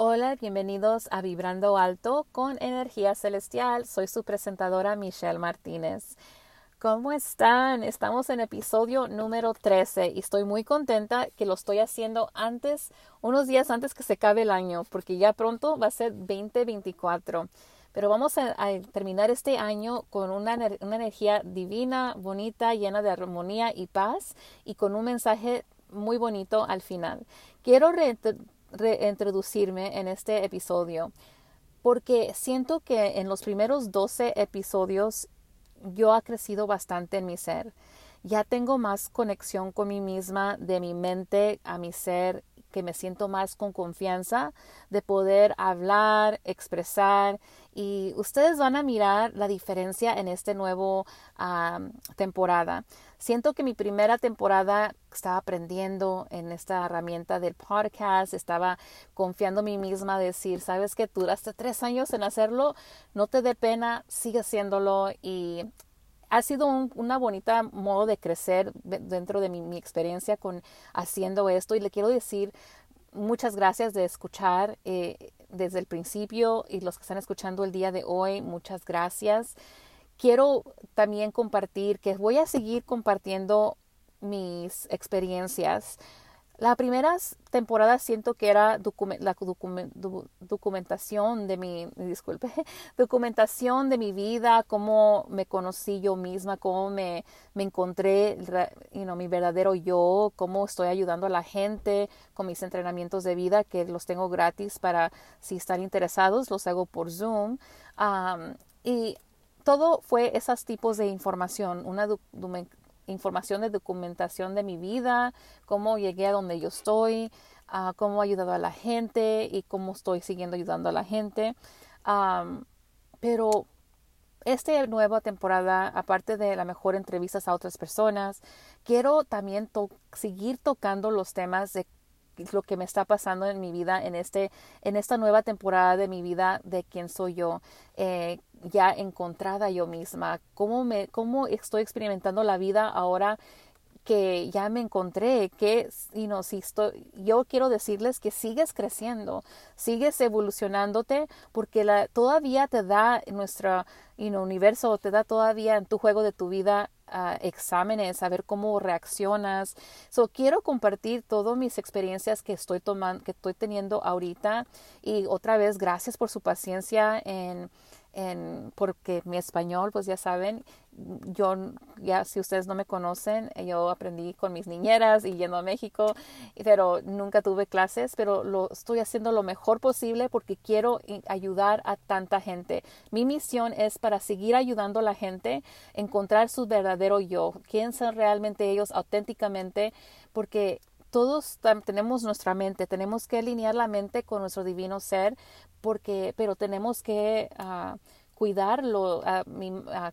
Hola, bienvenidos a Vibrando Alto con Energía Celestial. Soy su presentadora Michelle Martínez. ¿Cómo están? Estamos en episodio número 13 y estoy muy contenta que lo estoy haciendo antes, unos días antes que se acabe el año, porque ya pronto va a ser 2024. Pero vamos a, terminar este año con una, una, energía divina, bonita, llena de armonía y paz y con un mensaje muy bonito al final. Quiero reintroducirme en este episodio porque siento que en los primeros 12 episodios yo ha crecido bastante en mi ser. Ya tengo más conexión con mí misma, de mi mente a mi ser, que me siento más con confianza de poder hablar, expresar y ustedes van a mirar la diferencia en este nuevo temporada. Siento que mi primera temporada estaba aprendiendo en esta herramienta del podcast, estaba confiando en mí misma, decir, sabes que duraste tres años en hacerlo, no te dé pena, sigue haciéndolo y ha sido un, una bonita modo de crecer dentro de mi, experiencia con haciendo esto y le quiero decir muchas gracias de escuchar eh, desde el principio y los que están escuchando el día de hoy, muchas gracias. Quiero también compartir que voy a seguir compartiendo mis experiencias la primera temporada siento que era la documentación de mi, disculpe, documentación de mi vida, cómo me conocí yo misma, cómo me, me encontré, you know, mi verdadero yo, cómo estoy ayudando a la gente con mis entrenamientos de vida, que los tengo gratis para si están interesados, los hago por Zoom. y todo fue esos tipos de información, una información de documentación de mi vida, cómo llegué a donde yo estoy, uh, cómo he ayudado a la gente y cómo estoy siguiendo ayudando a la gente. pero esta nueva temporada, aparte de la mejor entrevistas a otras personas, quiero también seguir tocando los temas de lo que me está pasando en mi vida en este en esta nueva temporada de mi vida de quién soy yo eh, ya encontrada yo misma cómo me cómo estoy experimentando la vida ahora que ya me encontré, que you know, si estoy, yo quiero decirles que sigues creciendo, sigues evolucionándote, porque la, todavía te da nuestro universo, te da todavía en tu juego de tu vida exámenes, a ver cómo reaccionas. So, quiero compartir todas mis experiencias que estoy tomando, que estoy teniendo ahorita. Y otra vez, gracias por su paciencia en, en porque mi español, pues ya saben, yo ya si ustedes no me conocen, yo aprendí con mis niñeras y yendo a México, pero nunca tuve clases, pero lo estoy haciendo lo mejor posible porque quiero ayudar a tanta gente. Mi misión es para seguir ayudando a la gente, encontrar su verdadero yo, quién son realmente ellos auténticamente, porque todos tenemos nuestra mente, tenemos que alinear la mente con nuestro divino ser, porque, pero tenemos que uh, cuidarlo, uh,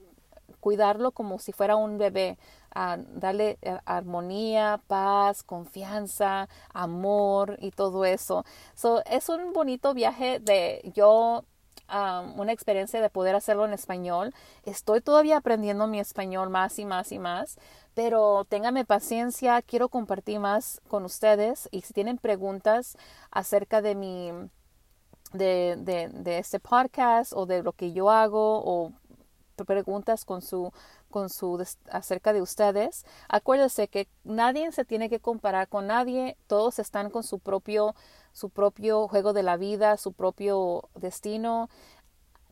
cuidarlo como si fuera un bebé, darle eh, armonía, paz, confianza, amor y todo eso. So, es un bonito viaje de yo una experiencia de poder hacerlo en español. Estoy todavía aprendiendo mi español más y más y más, pero ténganme paciencia, quiero compartir más con ustedes y si tienen preguntas acerca de mi de, de, de este podcast o de lo que yo hago o preguntas con su con su acerca de ustedes acuérdense que nadie se tiene que comparar con nadie todos están con su propio su propio juego de la vida su propio destino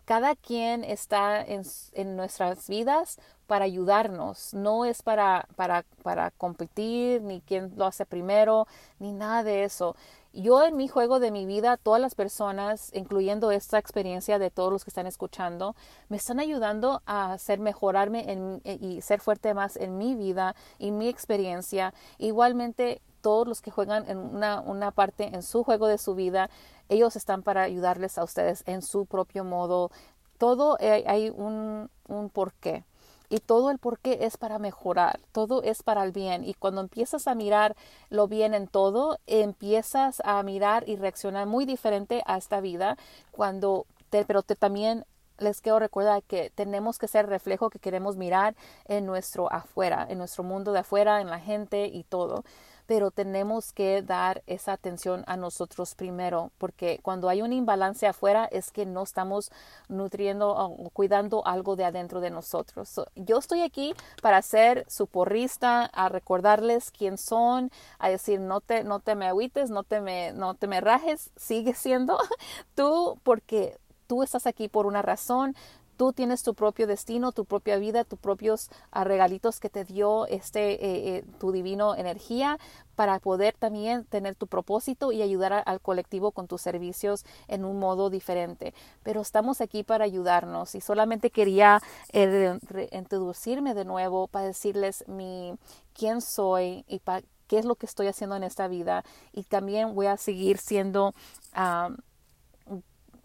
cada quien está en, en nuestras vidas para ayudarnos, no es para, para, para competir, ni quién lo hace primero, ni nada de eso. Yo en mi juego de mi vida, todas las personas, incluyendo esta experiencia de todos los que están escuchando, me están ayudando a hacer mejorarme en, y ser fuerte más en mi vida y mi experiencia. Igualmente, todos los que juegan en una, una parte en su juego de su vida, ellos están para ayudarles a ustedes en su propio modo. Todo hay, hay un, un porqué. Y todo el porqué es para mejorar, todo es para el bien. Y cuando empiezas a mirar lo bien en todo, empiezas a mirar y reaccionar muy diferente a esta vida. Cuando te, pero te también les quiero recordar que tenemos que ser reflejo que queremos mirar en nuestro afuera, en nuestro mundo de afuera, en la gente y todo. Pero tenemos que dar esa atención a nosotros primero, porque cuando hay un imbalance afuera es que no estamos nutriendo o cuidando algo de adentro de nosotros. yo estoy aquí para ser su porrista, a recordarles quién son, a decir no te, no te me agüites, no te me, no te me rajes, sigue siendo tú porque tú estás aquí por una razón, Tú tienes tu propio destino, tu propia vida, tus propios ah, regalitos que te dio este eh, eh, tu divino energía para poder también tener tu propósito y ayudar al colectivo con tus servicios en un modo diferente. Pero estamos aquí para ayudarnos y solamente quería eh, introducirme de nuevo para decirles mi quién soy y qué es lo que estoy haciendo en esta vida y también voy a seguir siendo ah,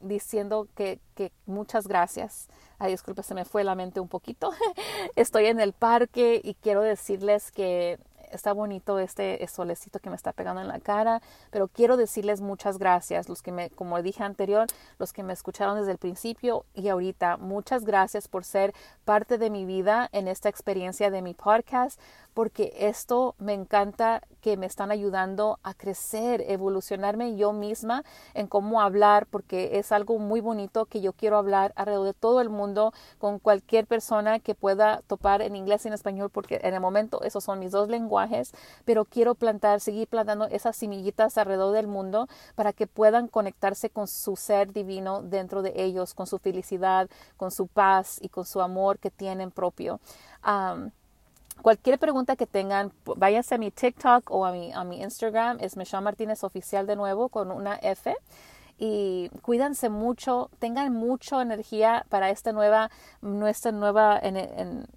diciendo que, que muchas gracias. Ay, disculpe, se me fue la mente un poquito. Estoy en el parque y quiero decirles que está bonito este solecito que me está pegando en la cara, pero quiero decirles muchas gracias, los que me, como dije anterior, los que me escucharon desde el principio y ahorita, muchas gracias por ser parte de mi vida en esta experiencia de mi podcast, porque esto me encanta que me están ayudando a crecer, evolucionarme yo misma en cómo hablar, porque es algo muy bonito que yo quiero hablar alrededor de todo el mundo con cualquier persona que pueda topar en inglés y en español, porque en el momento esos son mis dos lenguajes, pero quiero plantar, seguir plantando esas semillitas alrededor del mundo para que puedan conectarse con su ser divino dentro de ellos, con su felicidad, con su paz y con su amor que tienen propio. Cualquier pregunta que tengan, váyanse a mi TikTok o a mi, a mi Instagram, es Michelle Martínez Oficial de nuevo con una F. Y cuídense mucho, tengan mucha energía para esta nueva, nuestra nueva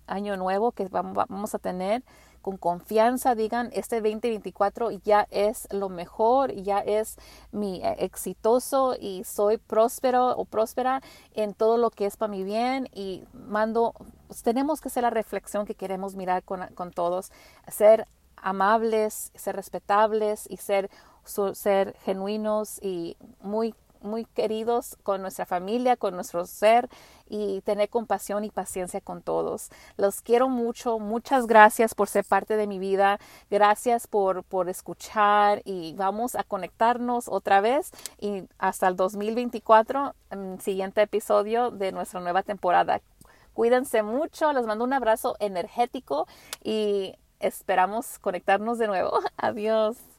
año nuevo que vamos a tener con confianza digan, este 2024 ya es lo mejor, ya es mi eh, exitoso y soy próspero o próspera en todo lo que es para mi bien y mando, pues, tenemos que hacer la reflexión que queremos mirar con, con todos, ser amables, ser respetables y ser, ser genuinos y muy muy queridos con nuestra familia, con nuestro ser y tener compasión y paciencia con todos. Los quiero mucho. Muchas gracias por ser parte de mi vida. Gracias por, por escuchar y vamos a conectarnos otra vez y hasta el 2024, el siguiente episodio de nuestra nueva temporada. Cuídense mucho. Les mando un abrazo energético y esperamos conectarnos de nuevo. Adiós.